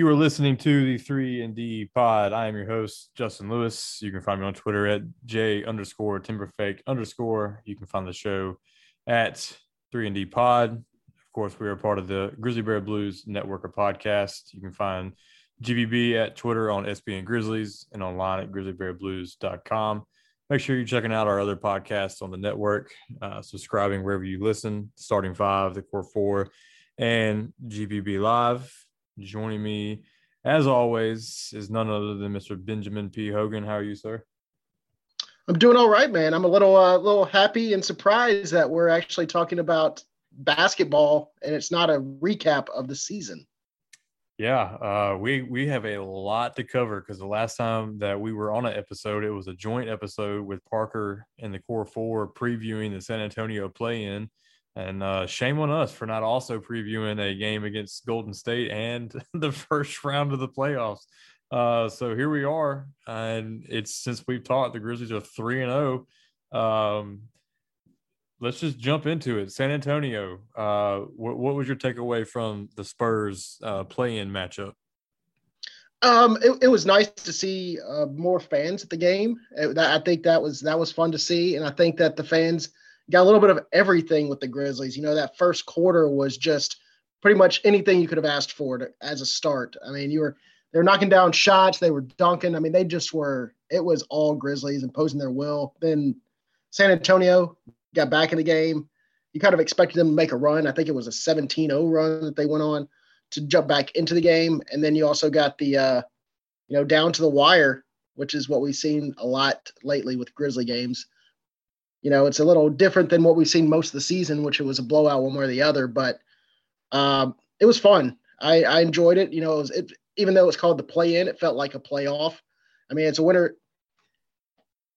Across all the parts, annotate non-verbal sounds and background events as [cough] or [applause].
You are listening to the three and D pod. I am your host, Justin Lewis. You can find me on Twitter at J underscore Timberfake underscore. You can find the show at three and D pod. Of course, we are part of the Grizzly Bear Blues network of podcasts. You can find GBB at Twitter on SBN Grizzlies and online at grizzlybearblues.com. Make sure you're checking out our other podcasts on the network, uh, subscribing wherever you listen, starting five, the core four, and GBB Live. Joining me, as always, is none other than Mr. Benjamin P. Hogan. How are you, sir? I'm doing all right, man. I'm a little, uh, little happy and surprised that we're actually talking about basketball, and it's not a recap of the season. Yeah, uh, we we have a lot to cover because the last time that we were on an episode, it was a joint episode with Parker and the Core Four previewing the San Antonio play-in, and uh, shame on us for not also previewing a game against Golden State and [laughs] the first round of the playoffs. Uh, so here we are, and it's since we've talked, the Grizzlies are three and zero. Oh. Um, let's just jump into it. San Antonio, uh, what, what was your takeaway from the Spurs uh, play-in matchup? Um, it, it, was nice to see uh, more fans at the game. It, I think that was that was fun to see, and I think that the fans got a little bit of everything with the Grizzlies. You know, that first quarter was just pretty much anything you could have asked for to, as a start. I mean, you were they were knocking down shots, they were dunking. I mean, they just were. It was all Grizzlies imposing their will. Then San Antonio got back in the game. You kind of expected them to make a run. I think it was a 17-0 run that they went on to jump back into the game, and then you also got the uh, you know down to the wire, which is what we've seen a lot lately with Grizzly games you know, it's a little different than what we've seen most of the season, which it was a blowout one way or the other. But um, it was fun. I, I enjoyed it. You know, it was, it, even though it was called the play in, it felt like a playoff. I mean, it's a winner,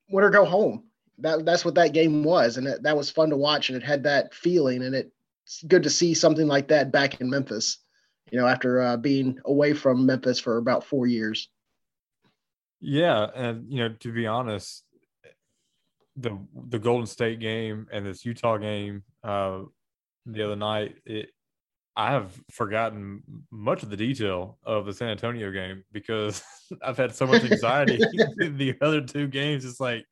winner go home. That that's what that game was, and it, that was fun to watch, and it had that feeling, and it's good to see something like that back in Memphis. You know, after uh, being away from Memphis for about four years. Yeah, and you know, to be honest, the the Golden State game and this Utah game uh, the other night, it, I have forgotten much of the detail of the San Antonio game because [laughs] I've had so much anxiety [laughs] [laughs] in the other two games. It's like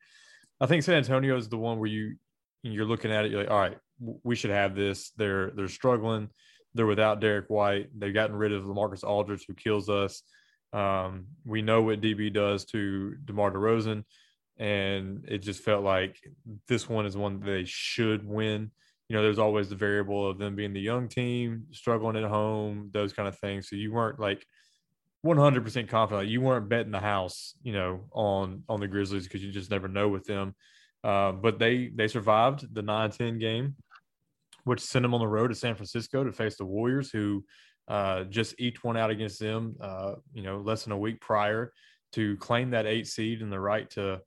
I think San Antonio is the one where you you're looking at it, you're like, all right, we should have this. They're they're struggling. They're without Derrick White. They've gotten rid of LaMarcus Aldridge, who kills us. Um, we know what DB does to DeMar DeRozan and it just felt like this one is one they should win. You know, there's always the variable of them being the young team, struggling at home, those kind of things. So you weren't like 100% confident. You weren't betting the house, you know, on on the Grizzlies because you just never know with them. Uh, but they they survived the 9-10 game, which sent them on the road to San Francisco to face the Warriors, who uh, just eked one out against them, uh, you know, less than a week prior to claim that eight seed and the right to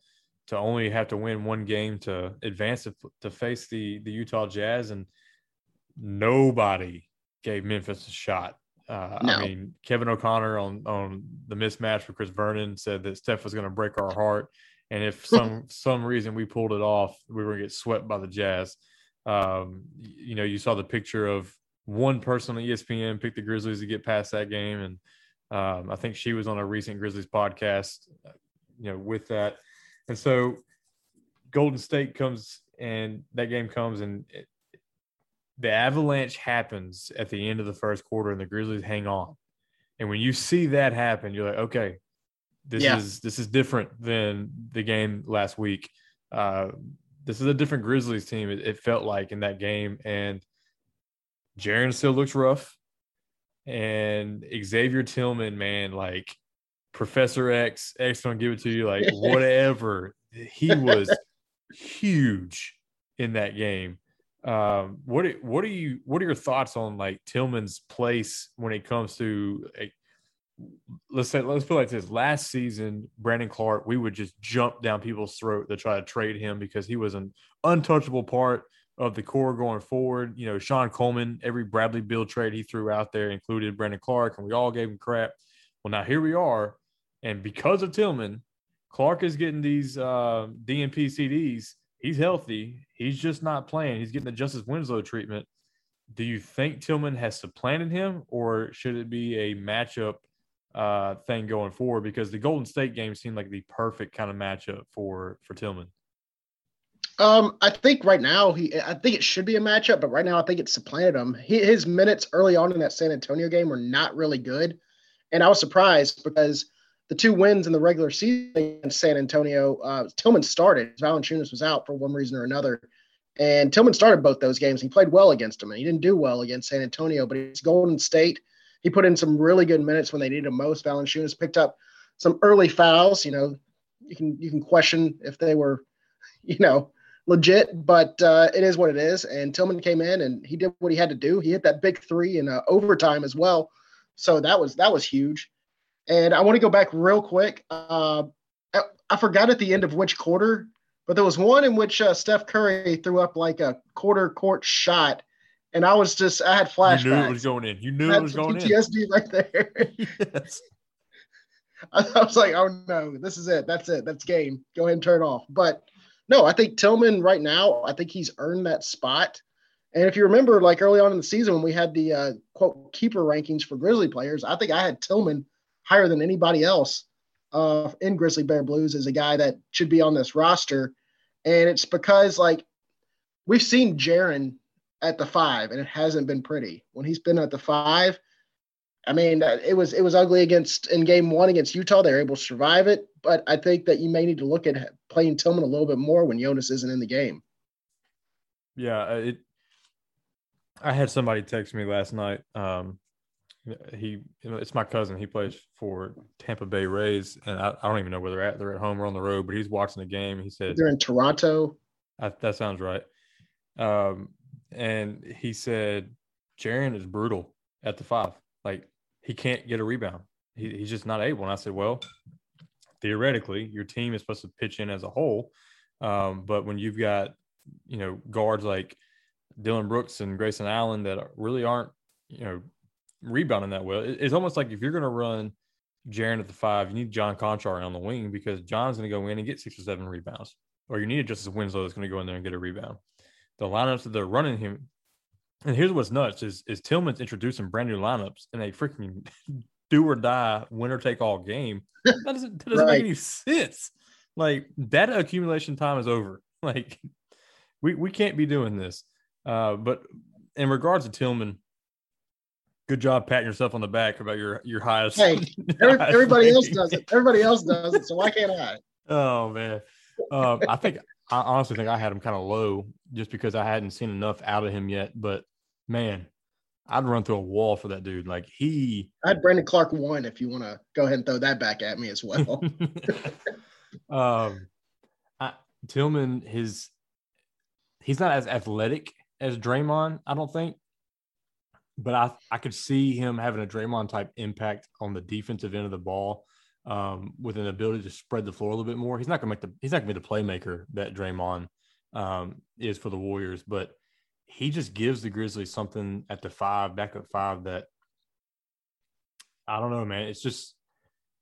to only have to win one game to advance to, to face the the Utah Jazz, and nobody gave Memphis a shot. Uh, no. I mean, Kevin O'Connor on on the mismatch with Chris Vernon said that Steph was going to break our heart, and if [laughs] some some reason we pulled it off, we were going to get swept by the Jazz. Um, you know, you saw the picture of one person on ESPN picked the Grizzlies to get past that game, and um, I think she was on a recent Grizzlies podcast. You know, with that, and so Golden State comes and that game comes and it, the avalanche happens at the end of the first quarter and the Grizzlies hang on. And when you see that happen, you're like, okay, this yeah. is this is different than the game last week. Uh, this is a different Grizzlies team. It, it felt like in that game, and Jaren still looks rough, and Xavier Tillman, man, like Professor X, X gonna give it to you, like [laughs] whatever. he was huge in that game. Um, what what are you what are your thoughts on like Tillman's place when it comes to a, let's say let's put like this last season Brandon Clarke we would just jump down people's throat to try to trade him because he was an untouchable part of the core going forward you know Sean Coleman every Bradley Beal trade he threw out there included Brandon Clarke and we all gave him crap well now here we are and because of Tillman, Clarke is getting these uh, DNP CDs. He's healthy. He's just not playing. He's getting the Justice Winslow treatment. Do you think Tillman has supplanted him, or should it be a matchup uh, thing going forward because the Golden State game seemed like the perfect kind of matchup for for Tillman. Um, I think right now he, I think it should be a matchup, but right now I think it supplanted him. He, his minutes early on in that San Antonio game were not really good, and I was surprised because the two wins in the regular season in San Antonio, uh, Tillman started. Valanciunas was out for one reason or another, and Tillman started both those games. He played well against them, and he didn't do well against San Antonio. But it's Golden State. He put in some really good minutes when they needed him most. Valanciunas picked up some early fouls. You know, you can you can question if they were, [laughs] you know, legit, but uh, it is what it is. And Tillman came in and he did what he had to do. He hit that big three in uh, overtime as well, so that was that was huge. And I want to go back real quick. Uh, I, I, forgot at the end of which quarter, but there was one in which uh, Steph Curry threw up like a quarter court shot. And I was just, I had flashbacks. You knew it was going in. You knew it was going PTSD in. PTSD right there. [laughs] [laughs] yes. I, I was like, oh no, this is it. That's it. That's game. Go ahead and turn it off. But no, I think Tillman right now, I think he's earned that spot. And if you remember, like early on in the season when we had the uh, quote keeper rankings for Grizzly players, I think I had Tillman higher than anybody else uh, in Grizzly Bear Blues is a guy that should be on this roster. And it's because like we've seen Jaren at the five, and it hasn't been pretty. When he's been at the five, I mean, uh, it was it was ugly against in game one against Utah. They were able to survive it, but I think that you may need to look at playing Tillman a little bit more when Jonas isn't in the game. Yeah, it. I had somebody text me last night. Um, he, you know, it's my cousin. He plays for Tampa Bay Rays, and I, I, don't even know where they're at. They're at home or on the road, but he's watching the game. He said they're in Toronto. I, that sounds right. Um, and he said Jaren is brutal at the five. Like he can't get a rebound. He, he's just not able. And I said, well, theoretically, your team is supposed to pitch in as a whole. Um, but when you've got, you know, guards like Dillon Brooks and Grayson Allen that really aren't, you know, rebounding that well, it's almost like if you're going to run Jaren at the five, you need John Konchar on the wing because John's going to go in and get six or seven rebounds. Or you need a Justice Winslow that's going to go in there and get a rebound. The lineups that they're running him and here's what's nuts is is Tillman's introducing brand new lineups and a freaking [laughs] do or die winner take all game. That doesn't that doesn't right. make any sense. Like data accumulation time is over. [laughs] Like we we can't be doing this. Uh, but in regards to Tillman, good job patting yourself on the back about your your highest. Hey, [laughs] [laughs] every, highest everybody else does it. Everybody else does it. So why can't I? [laughs] Oh man, uh, I think I honestly think I had him kind of low just because I hadn't seen enough out of him yet. But man, I'd run through a wall for that dude. Like he, I had Brandon Clarke one. If you want to go ahead and throw that back at me as well. um, I, Tillman, his he's not as athletic as Draymond, I don't think, but I I could see him having a Draymond type impact on the defensive end of the ball. Um, with an ability to spread the floor a little bit more. He's not gonna make the he's not gonna be the playmaker that Draymond um, is for the Warriors, but he just gives the Grizzlies something at the five, back at five that I don't know, man. It's just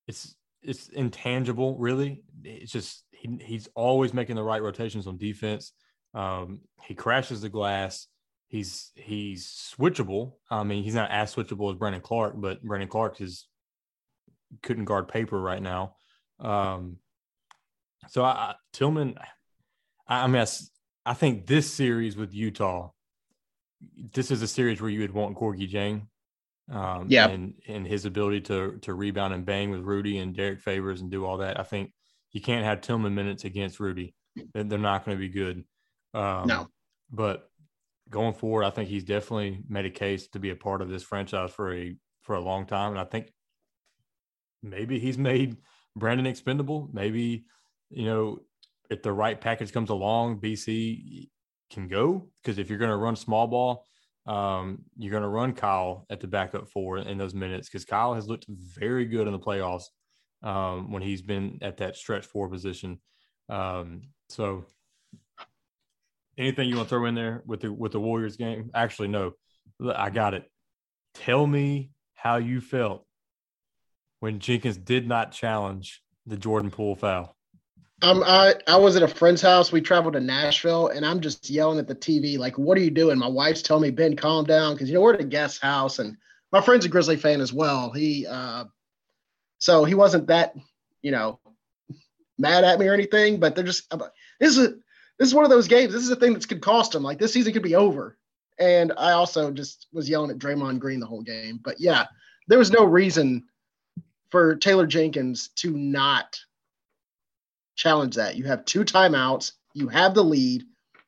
it's it's intangible, really. It's just he, he's always making the right rotations on defense. Um, he crashes the glass. He's he's switchable. I mean, he's not as switchable as Brandon Clarke, but Brandon Clarke is couldn't guard paper right now. Um, so I, Tillman, I, I mean, I, I think this series with Utah, this is a series where you would want Gorgui Dieng. Um, yeah. And, and his ability to, to rebound and bang with Rudy and Derrick Favors and do all that. I think you can't have Tillman minutes against Rudy. They're, they're not going to be good. Um, no. But going forward, I think he's definitely made a case to be a part of this franchise for a for a long time. And I think maybe he's made Brandon expendable. Maybe, you know, if the right package comes along, BC can go because if you're going to run small ball, um, you're going to run Kyle at the backup four in those minutes because Kyle has looked very good in the playoffs um, when he's been at that stretch four position. Um, so, anything you want to throw in there with the with the Warriors game? Actually, no, I got it. Tell me how you felt when Jenkins did not challenge the Jordan Poole foul. Um, I, I was at a friend's house. We traveled to Nashville, and I'm just yelling at the TV, like, "What are you doing?" My wife's telling me, "Ben, calm down," because you know we're at a guest house, and my friend's a Grizzly fan as well. He uh, So he wasn't that, you know, mad at me or anything, but they're just this is this is one of those games. This is a thing that could cost him. Like this season could be over. And I also just was yelling at Draymond Green the whole game. But yeah, there was no reason for Taylor Jenkins to not challenge that. You have two timeouts, you have the lead.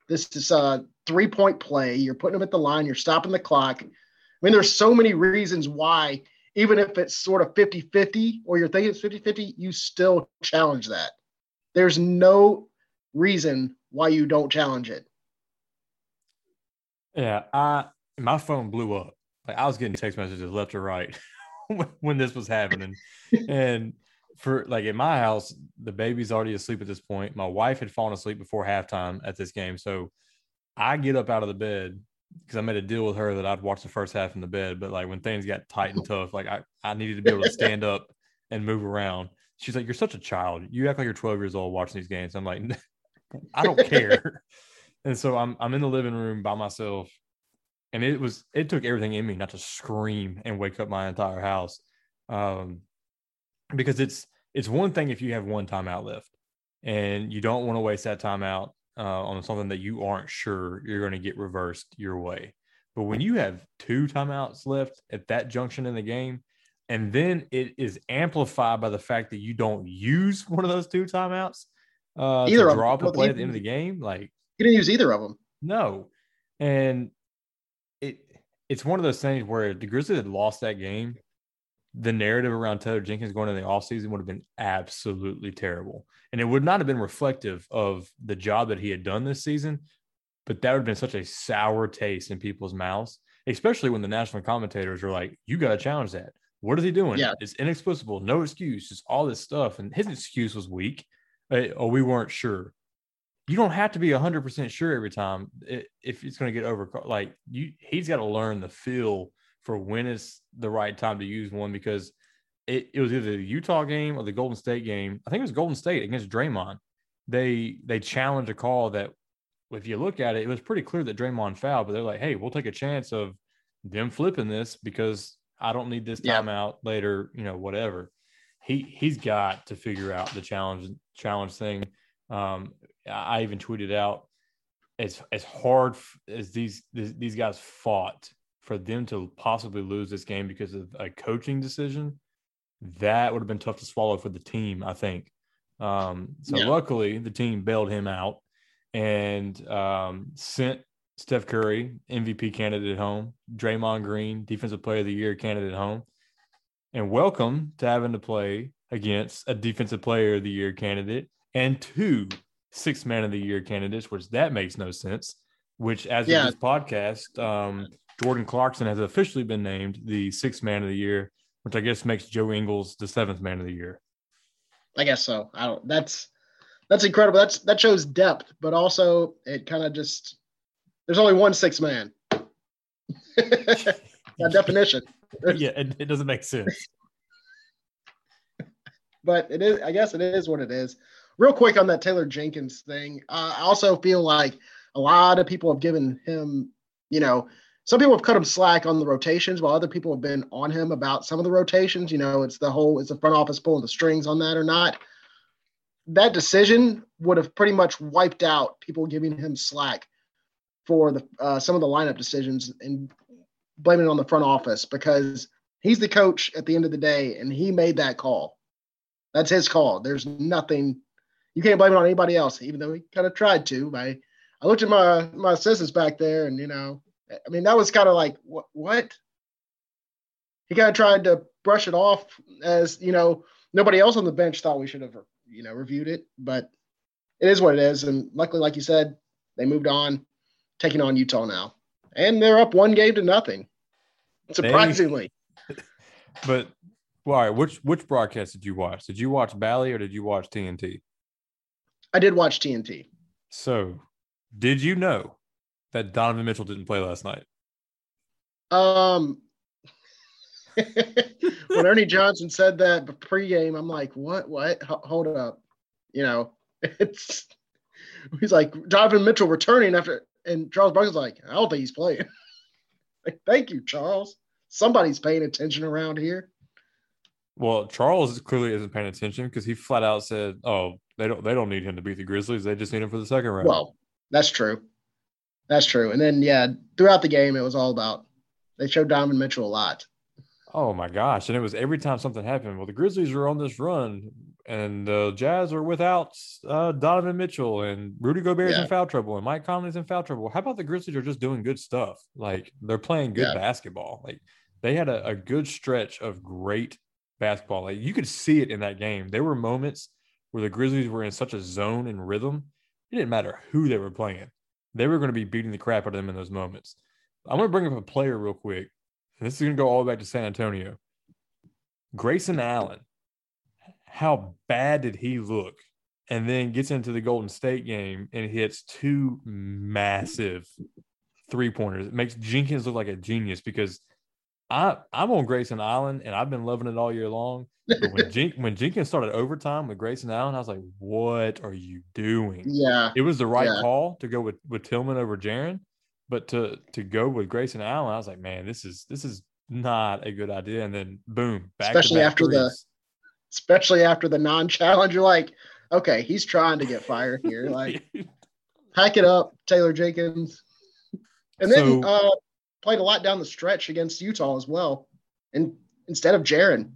This is a three point play. You're putting them at the line, you're stopping the clock. I mean, there's so many reasons why, even if it's sort of 50 50 or you're thinking it's 50 50, you still challenge that. There's no reason why you don't challenge it. Yeah, I my phone blew up. Like I was getting text messages left or right [laughs] when this was happening, and for like in my house, the baby's already asleep at this point. My wife had fallen asleep before halftime at this game, so I get up out of the bed because I made a deal with her that I'd watch the first half in the bed. But like when things got tight and tough, like I, I needed to be able to stand up and move around. She's like, You're such a child. You act like you're 12 years old watching these games. I'm like, I don't care. [laughs] and so I'm I'm in the living room by myself. And it was it took everything in me not to scream and wake up my entire house. Um because it's it's one thing if you have one timeout left and you don't want to waste that timeout uh, on something that you aren't sure you're going to get reversed your way. But when you have two timeouts left at that junction in the game, and then it is amplified by the fact that you don't use one of those two timeouts uh, either to draw up a play at the end of the game, like you didn't use either of them. No, and it it's one of those things where the Grizzlies had lost that game the narrative around Taylor Jenkins going into the offseason would have been absolutely terrible. And it would not have been reflective of the job that he had done this season, but that would have been such a sour taste in people's mouths, especially when the national commentators are like, you got to challenge that. What is he doing? Yeah. It's inexplicable, no excuse, just all this stuff. And his excuse was weak. Oh, we weren't sure. You don't have to be 100% sure every time if it's going to get over. Like, you, he's got to learn the feel – for when is the right time to use one because it, it was either the Utah game or the Golden State game. I think it was Golden State against Draymond. They they challenged a call that if you look at it, it was pretty clear that Draymond fouled, but they're like, hey, we'll take a chance of them flipping this because I don't need this timeout later, you know, whatever. He he's got to figure out the challenge challenge thing. Um, I even tweeted out as as hard as these these guys fought for them to possibly lose this game because of a coaching decision, that would have been tough to swallow for the team, I think. Um, so yeah. luckily, the team bailed him out and um, sent Steph Curry, MVP candidate home, Draymond Green, Defensive Player of the Year candidate home, and welcome to having to play against a Defensive Player of the Year candidate and two Six Man of the Year candidates, which that makes no sense. Which, as yeah. of this podcast, um, Jordan Clarkson has officially been named the sixth man of the year, which I guess makes Joe Ingles the seventh man of the year. I guess so. I don't. That's that's incredible. That's that shows depth, but also it kind of just there's only one six man. [laughs] that definition. [laughs] yeah, it, it doesn't make sense. [laughs] but it is. I guess it is what it is. Real quick on that Taylor Jenkins thing. Uh, I also feel like a lot of people have given him, you know, some people have cut him slack on the rotations, while other people have been on him about some of the rotations. You know, it's the whole is the front office pulling the strings on that or not. That decision would have pretty much wiped out people giving him slack for the uh, some of the lineup decisions and blaming it on the front office because he's the coach at the end of the day and he made that call. That's his call. There's nothing you can't blame it on anybody else, even though he kind of tried to. I I looked at my my assistants back there and you know I mean, that was kind of like what what he kind of tried to brush it off as you know nobody else on the bench thought we should have you know reviewed it, but it is what it is. And luckily, like you said, they moved on, taking on Utah now, and they're up one game to nothing. Surprisingly, they, [laughs] but well, all right, which which broadcast did you watch? Did you watch Bally or did you watch TNT? I did watch TNT. So, did you know that Donovan Mitchell didn't play last night? Um, [laughs] when Ernie Johnson said that pregame, I'm like, what? What? H- hold up. You know, [laughs] it's he's like Donovan Mitchell returning after, and Charles Barkley's like, I don't think he's playing. [laughs] like, thank you, Charles. Somebody's paying attention around here. Well, Charles clearly isn't paying attention because he flat out said, "Oh, they don't they don't need him to beat the Grizzlies. They just need him for the second round." Well, that's true. That's true. And then yeah, throughout the game, it was all about they showed Donovan Mitchell a lot. Oh my gosh! And it was every time something happened. Well, the Grizzlies were on this run, and the Jazz are without uh, Donovan Mitchell, and Rudy Gobert is yeah. in foul trouble, and Mike Conley's in foul trouble. How about the Grizzlies are just doing good stuff? Like they're playing good yeah. basketball. Like they had a, a good stretch of great basketball. Like you could see it in that game. There were moments where the Grizzlies were in such a zone and rhythm. It didn't matter who they were playing. They were going to be beating the crap out of them in those moments. I'm going to bring up a player real quick. This is going to go all the way back to San Antonio. Grayson Allen. How bad did he look? And then gets into the Golden State game and hits two massive three pointers. It makes Jenkins look like a genius because – I I'm on Grayson Allen and I've been loving it all year long. But when [laughs] Jen- when Jenkins started overtime with Grayson Allen, I was like, "What are you doing?" Yeah, it was the right yeah. call to go with with Tillman over Jaren, but to to go with Grayson Allen, I was like, "Man, this is this is not a good idea." And then boom, especially after threes. Especially after the non-challenge, you're like, "Okay, he's trying to get fired here." Like, [laughs] pack it up, Taylor Jenkins. And then so, uh, played a lot down the stretch against Utah as well, and instead of Jaren.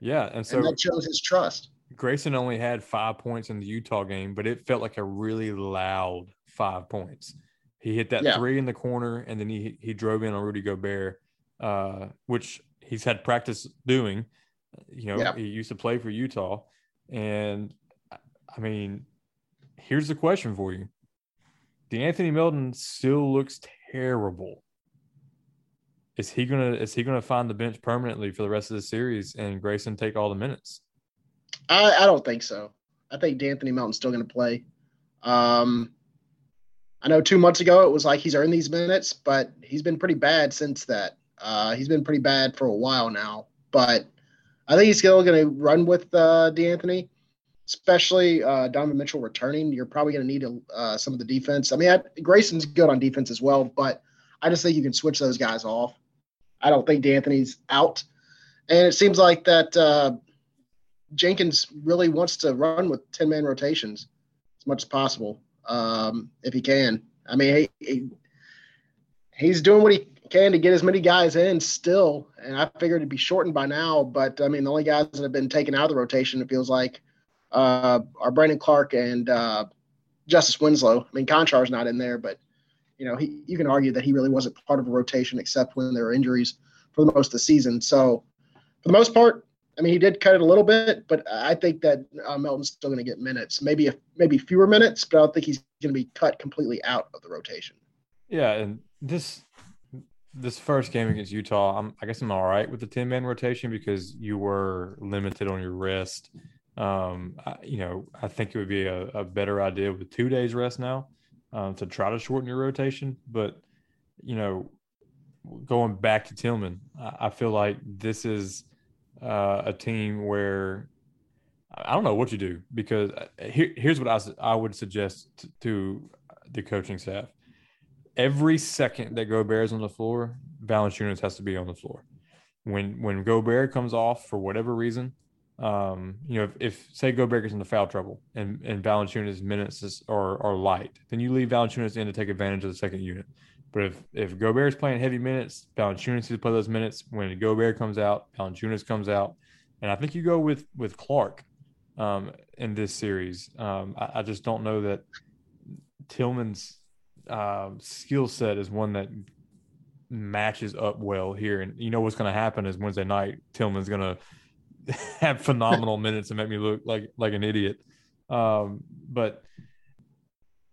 Yeah, and so and that shows his trust. Grayson only had five points in the Utah game, but it felt like a really loud five points. He hit that yeah. three in the corner, and then he he drove in on Rudy Gobert, uh, which he's had practice doing. You know, yeah. he used to play for Utah, and I mean, here's the question for you: De'Anthony Melton still looks terrible is he gonna is he gonna find the bench permanently for the rest of the series and Grayson take all the minutes? I, I don't think so. I think De'Anthony Melton's still gonna play. Um, I know two months ago it was like he's earned these minutes, but he's been pretty bad since that. Uh, he's been pretty bad for a while now, but I think he's still going to run with uh, De'Anthony, especially uh, Donovan Mitchell returning. You're probably going to need uh, some of the defense. I mean, I, Grayson's good on defense as well, but I just think you can switch those guys off. I don't think De'Anthony's out. And it seems like that uh, Jenkins really wants to run with 10 man rotations as much as possible um, if he can. I mean, he, he, he's doing what he can to get as many guys in still. And I figured it'd be shortened by now. But I mean, the only guys that have been taken out of the rotation, it feels like, uh, are Brandon Clarke and uh, Justice Winslow. I mean, Konchar's not in there, but you know, he, you can argue that he really wasn't part of a rotation except when there were injuries for the most of the season. So, for the most part, I mean, he did cut it a little bit, but I think that uh, Melton's still going to get minutes, maybe a, maybe fewer minutes, but I don't think he's going to be cut completely out of the rotation. Yeah, and this this first game against Utah, I'm, I guess I'm all right with the ten man rotation because you were limited on your rest. Um, I, you know, I think it would be a, a better idea with two days rest now um, to try to shorten your rotation. But you know, going back to Tillman, I, I feel like this is uh, a team where I don't know what you do because uh, here, here's what I, I would suggest to the coaching staff. Every second that Gobert is on the floor, Valanciunas has to be on the floor. When when Gobert comes off for whatever reason, um, you know, if, if say Gobert gets into foul trouble and and Valanciunas minutes is, are are light, then you leave Valanciunas in to take advantage of the second unit. But if if Gobert is playing heavy minutes, Valanciunas needs to play those minutes. When Gobert comes out, Valanciunas comes out, and I think you go with with Clarke um, in this series. Um, I, I, just don't know that Tillman's uh, skill set is one that matches up well here. And you know what's going to happen is Wednesday night, Tillman's going [laughs] to have phenomenal [laughs] minutes and make me look like like an idiot. Um, but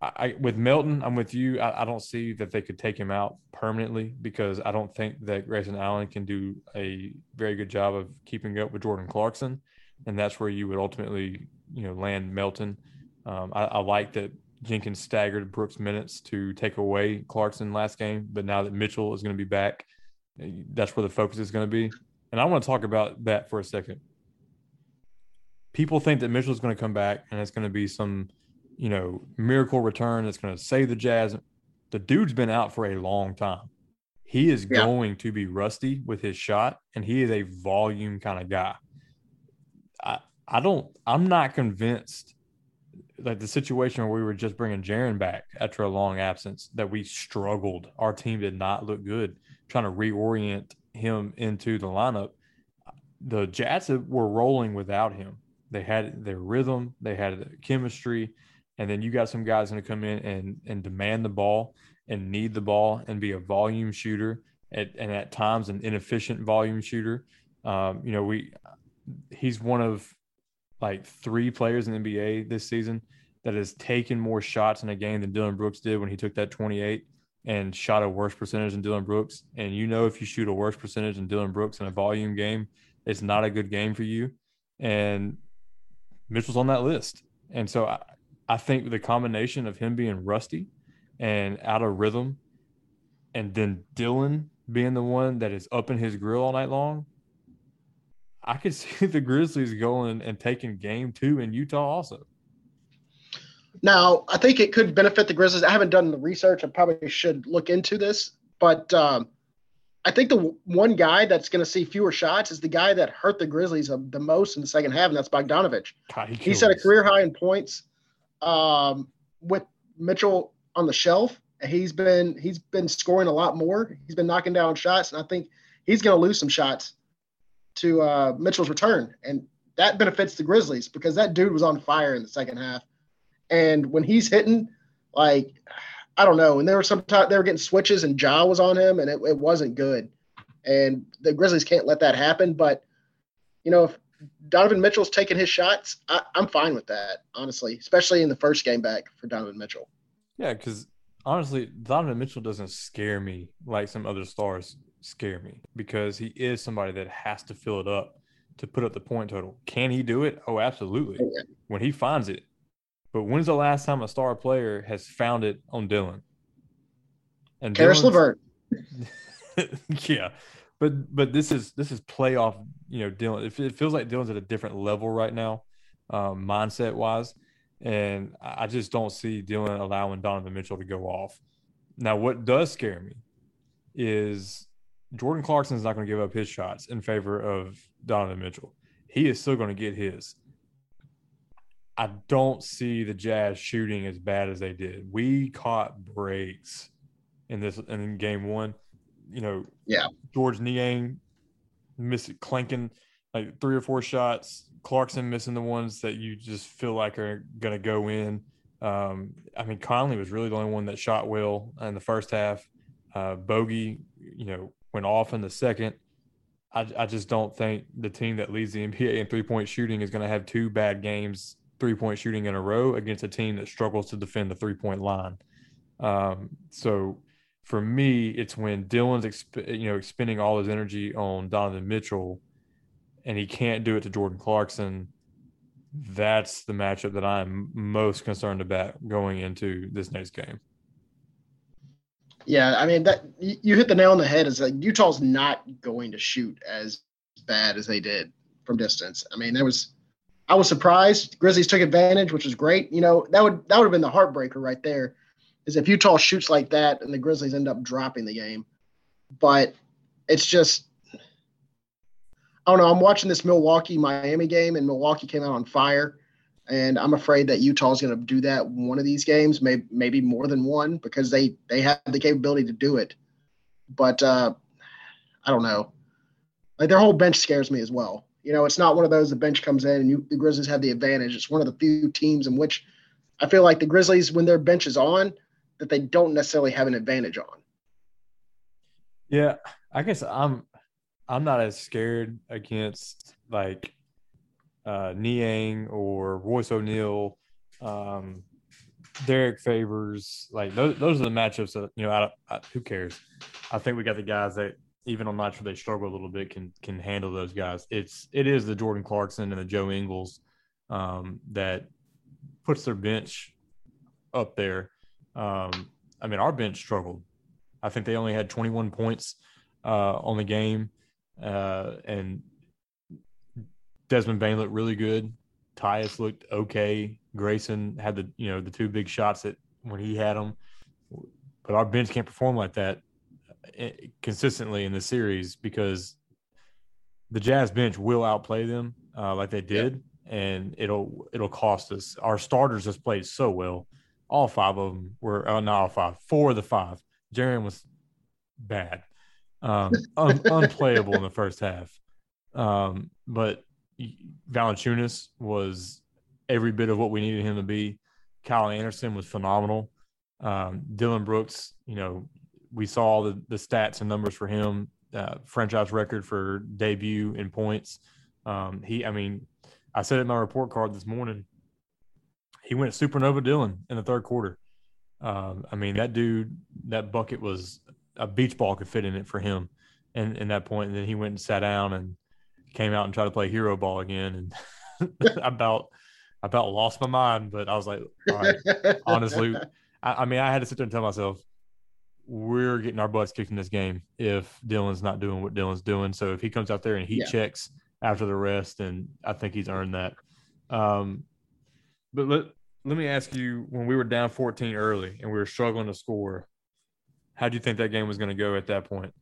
I, with Melton, I'm with you. I, I, don't see that they could take him out permanently because I don't think that Grayson Allen can do a very good job of keeping up with Jordan Clarkson, and that's where you would ultimately, you know, land Melton. Um, I, I, like that Jenkins staggered Brooks' minutes to take away Clarkson last game, but now that Mitchell is going to be back, eh, that's where the focus is going to be. And I want to talk about that for a second. People think that Mitchell is going to come back and it's going to be some, you know, miracle return that's going to save the Jazz. The dude's been out for a long time. He is yeah. going to be rusty with his shot, and he is a volume kind of guy. I I don't. I'm not convinced like the situation where we were just bringing Jaren back after a long absence that we struggled. Our team did not look good. Trying to reorient him into the lineup. The Jazz were rolling without him. They had their rhythm, they had the chemistry, and then you got some guys going to come in and and demand the ball and need the ball and be a volume shooter at, and at times an inefficient volume shooter. Um, you know, we he's one of like three players in the NBA this season that has taken more shots in a game than Dillon Brooks did when he took that 28 and shot a worse percentage than Dillon Brooks. And you know, if you shoot a worse percentage than Dillon Brooks in a volume game, it's not a good game for you. And Mitchell's on that list. And so I, I think the combination of him being rusty and out of rhythm, and then Dillon being the one that is up in his grill all night long, I could [laughs] see the Grizzlies going and taking game two in Utah also. Now, I think it could benefit the Grizzlies. I haven't done the research. I probably should look into this, but um, I think the one guy that's going to see fewer shots is the guy that hurt the Grizzlies the most in the second half, and that's Bogdanovic. God, he, he set a career high in points um, with Mitchell on the shelf. He's been he's been scoring a lot more. He's been knocking down shots, and I think he's going to lose some shots to uh, Mitchell's return, and that benefits the Grizzlies because that dude was on fire in the second half. And when he's hitting, like I don't know, and there were some time they were getting switches, and Ja was on him, and it, it wasn't good. And the Grizzlies can't let that happen. But you know, if Donovan Mitchell's taking his shots, I, am fine with that, honestly, especially in the first game back for Donovan Mitchell. Yeah, because honestly, Donovan Mitchell doesn't scare me like some other stars scare me because he is somebody that has to fill it up to put up the point total. Can he do it? Oh, absolutely. Oh, yeah. When he finds it. But when's the last time a star player has found it on Dillon? And Caris LeVert. [laughs] yeah. But but this is this is playoff, you know, Dillon. It, it feels like Dillon's at a different level right now, um, mindset wise. And I just don't see Dillon allowing Donovan Mitchell to go off. Now, what does scare me is Jordan Clarkson is not going to give up his shots in favor of Donovan Mitchell. He is still going to get his. I don't see the Jazz shooting as bad as they did. We caught breaks in this in game one. You know, yeah. Georges Niang missing clanking like three or four shots. Clarkson missing the ones that you just feel like are going to go in. Um, I mean, Conley was really the only one that shot well in the first half. Uh, Bogey, you know, went off in the second. I, I just don't think the team that leads the NBA in three point shooting is going to have two bad games, three point shooting in a row against a team that struggles to defend the three point line. Um, so for me, it's when Dillon's exp- you know expending all his energy on Donovan Mitchell, and he can't do it to Jordan Clarkson. That's the matchup that I'm most concerned about going into this next game. Yeah, I mean that you hit the nail on the head. Is like Utah's not going to shoot as bad as they did from distance. I mean, there was I was surprised. Grizzlies took advantage, which was great. You know, that would that would have been the heartbreaker right there. Is if Utah shoots like that and the Grizzlies end up dropping the game. But it's just I don't know. I'm watching this Milwaukee Miami game, and Milwaukee came out on fire. And I'm afraid that Utah is going to do that one of these games, maybe maybe more than one, because they they have the capability to do it. But uh, I don't know. Like their whole bench scares me as well. You know, it's not one of those the bench comes in and you, the Grizzlies have the advantage. It's one of the few teams in which I feel like the Grizzlies, when their bench is on, that they don't necessarily have an advantage on. Yeah, I guess I'm I'm not as scared against like uh, Niang or Royce O'Neale, um, Derrick Favors. Like those, those are the matchups that you know. I, I, who cares? I think we got the guys that even on nights where they struggle a little bit can can handle those guys. It's it is the Jordan Clarkson and the Joe Ingles um, that puts their bench up there. Um, I mean, our bench struggled. I think they only had 21 points uh, on the game, uh, and Desmond Bane looked really good. Tyus looked okay. Grayson had the you know the two big shots that when he had them, but our bench can't perform like that consistently in the series because the Jazz bench will outplay them uh, like they did. and it'll it'll cost us. Our starters just played so well. All five of them were uh, not all five, four of the five. Jaren was bad, um, [laughs] un- unplayable in the first half. Um, but Valanciunas was every bit of what we needed him to be. Kyle Anderson was phenomenal. Um, Dillon Brooks, you know, we saw the the stats and numbers for him. Uh, franchise record for debut in points. Um, he, I mean, I said it in my report card this morning. He went supernova Dillon in the third quarter. Um, I mean, that dude, that bucket was a beach ball could fit in it for him, and in that point, and then he went and sat down and came out and tried to play hero ball again, and [laughs] about about lost my mind. But I was like, all right, [laughs] honestly, I, I mean, I had to sit there and tell myself, we're getting our butts kicked in this game if Dillon's not doing what Dillon's doing. So if he comes out there and he yeah. checks after the rest, and I think he's earned that. Um, but let let me ask you: when we were down 14 early and we were struggling to score, how do you think that game was going to go at that point?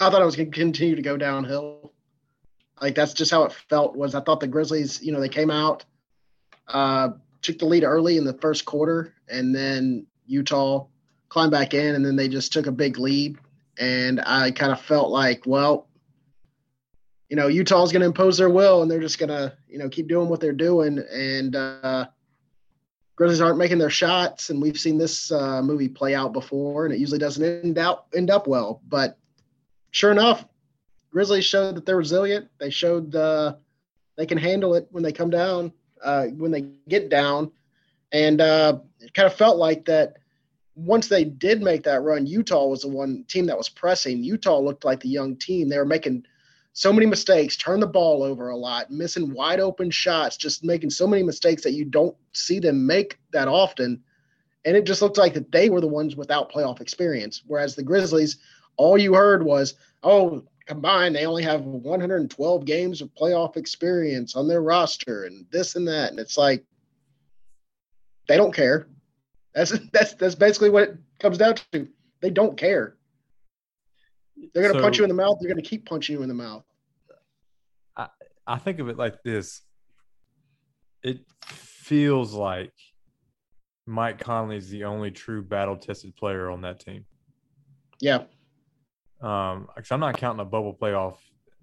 I thought it was going to continue to go downhill. Like that's just how it felt. Was I thought the Grizzlies, you know, they came out, uh, took the lead early in the first quarter, and then Utah climbed back in, and then they just took a big lead. And I kind of felt like, well, you know, Utah's going to impose their will, and they're just going to, you know, keep doing what they're doing. And uh, Grizzlies aren't making their shots, and we've seen this uh, movie play out before, and it usually doesn't end out end up well. But sure enough, Grizzlies showed that they're resilient. They showed uh, they can handle it when they come down, uh, when they get down, and uh, it kind of felt like that once they did make that run, Utah was the one team that was pressing. Utah looked like the young team. They were making so many mistakes, turn the ball over a lot, missing wide open shots, just making so many mistakes that you don't see them make that often. And it just looked like that they were the ones without playoff experience. Whereas the Grizzlies, all you heard was, oh, combined, they only have 112 games of playoff experience on their roster and this and that. And it's like, they don't care. That's that's that's basically what it comes down to. They don't care. They're going to so, punch you in the mouth. They're going to keep punching you in the mouth. I I think of it like this. It feels like Mike Conley is the only true battle tested player on that team. Yeah. Um, because I'm not counting a bubble playoff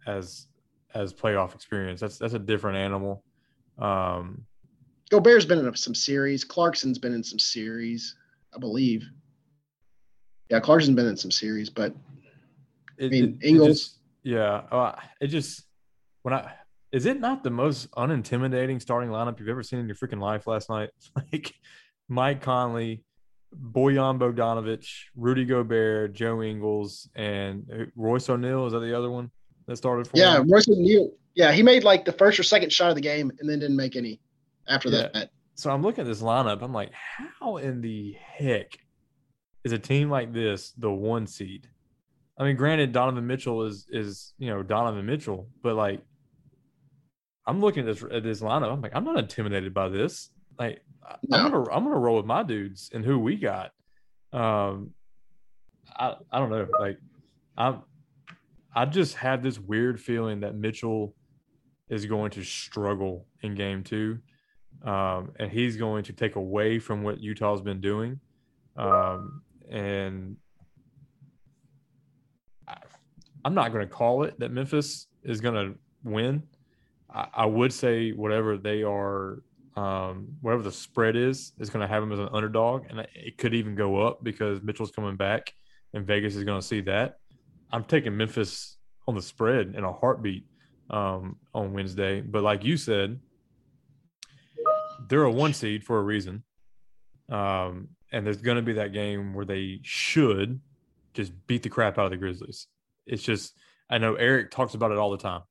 as as playoff experience. That's that's a different animal. Um, Gobert's been in some series. Clarkson's been in some series, I believe. Yeah, Clarkson's been in some series, but it, I mean, it, Ingles. It just, yeah, uh, it just when I is it not the most unintimidating starting lineup you've ever seen in your freaking life last night? [laughs] Like Mike Conley, Bojan Bogdanovic, Rudy Gobert, Joe Ingles, and Royce O'Neale. Is that the other one that started for? Yeah, him? Royce O'Neale. Yeah, he made like the first or second shot of the game, and then didn't make any after yeah. that. So I'm looking at this lineup. I'm like, how in the heck is a team like this the one seed? I mean, granted, Donovan Mitchell is is you know Donovan Mitchell, but like, I'm looking at this at this lineup. I'm like, I'm not intimidated by this. Like, no. I'm gonna I'm gonna roll with my dudes and who we got. Um, I I don't know. Like, I'm I just have this weird feeling that Mitchell is going to struggle in game two um, and he's going to take away from what Utah's been doing. Um, and I, am not going to call it that Memphis is going to win. I, I, would say whatever they are, um, whatever the spread is, is going to have them as an underdog, and it could even go up because Mitchell's coming back, and Vegas is going to see that. I'm taking Memphis on the spread in a heartbeat um, on Wednesday, but like you said, they're a one seed for a reason. Um, and there's going to be that game where they should just beat the crap out of the Grizzlies. It's just, I know Eric talks about it all the time.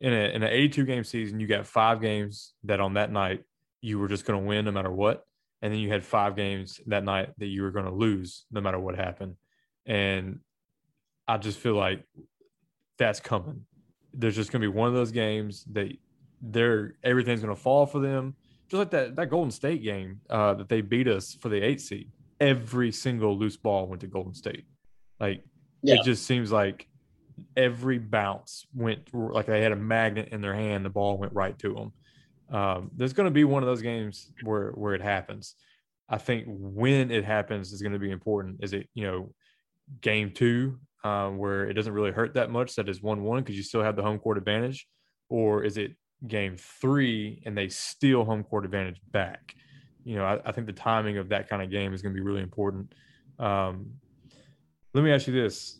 In, a, in an 82 game season, you got five games that on that night you were just going to win no matter what. And then you had five games that night that you were going to lose no matter what happened. And I just feel like that's coming. There's just going to be one of those games that they're everything's going to fall for them just like that that Golden State game uh, that they beat us for the eight seed. Every single loose ball went to Golden State. Like yeah. it just seems like every bounce went like they had a magnet in their hand. The ball went right to them, Um, there's going to be one of those games where where it happens. I think when it happens is going to be important. Is it you know game two um, where it doesn't really hurt that much that is one one because you still have the home court advantage, or is it game three and they steal home court advantage back? You know, I, I think the timing of that kind of game is going to be really important. Um, let me ask you this: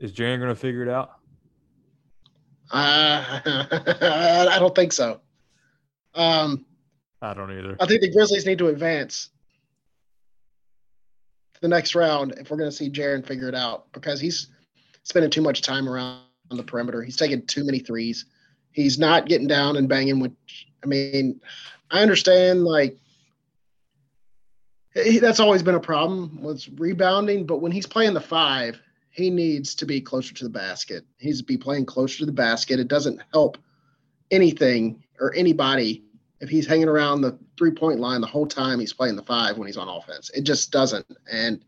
Is Jaren going to figure it out? Uh, [laughs] I don't think so. Um, I don't either. I think the Grizzlies need to advance to the next round if we're going to see Jaren figure it out because he's spending too much time around the perimeter. He's taking too many threes. He's not getting down and banging. Which I mean, I understand like he, that's always been a problem with rebounding, but when he's playing the five, he needs to be closer to the basket. He needs to be playing closer to the basket. It doesn't help anything or anybody if he's hanging around the three point line the whole time he's playing the five when he's on offense. It just doesn't. And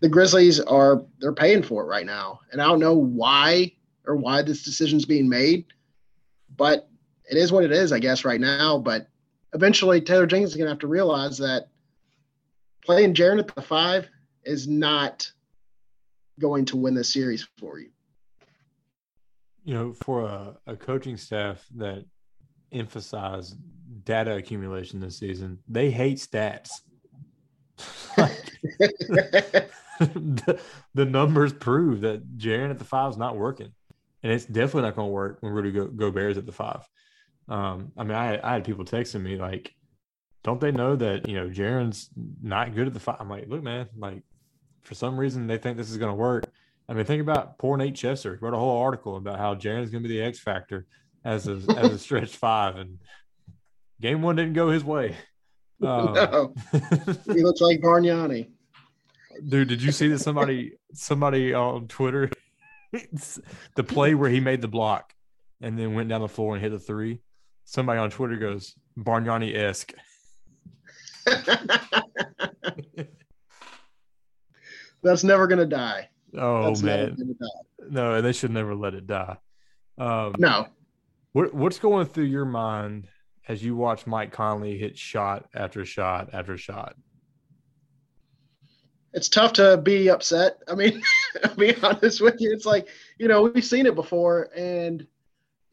the Grizzlies are they're paying for it right now. And I don't know why or why this decision's being made, but it is what it is, I guess, right now. But eventually Taylor Jenkins is gonna have to realize that playing Jaren at the five is not going to win this series for you. You know, for a, a coaching staff that emphasize data accumulation this season, they hate stats. [laughs] [laughs] the, the, numbers prove that Jaren at the five is not working, and it's definitely not going to work when Rudy Go- Gobert's at the five. Um, I mean, I, I had people texting me like, "Don't they know that you know Jaren's not good at the five? I'm like, "Look, man, like for some reason they think this is going to work. I mean, think about poor Nate Chester wrote a whole article about how Jaren's going to be the X factor as a as a stretch [laughs] five, and game one didn't go his way. Um, no, [laughs] he looks like Bargnani. Dude, did you see that somebody somebody on Twitter the play where he made the block and then went down the floor and hit a three? Somebody on Twitter goes Bargnani esque. [laughs] That's never gonna die. Oh That's man, die. no, they should never let it die. Um, no. What what's going through your mind as you watch Mike Conley hit shot after shot after shot? It's tough to be upset. I mean, [laughs] I'll be honest with you. It's like you know we've seen it before, and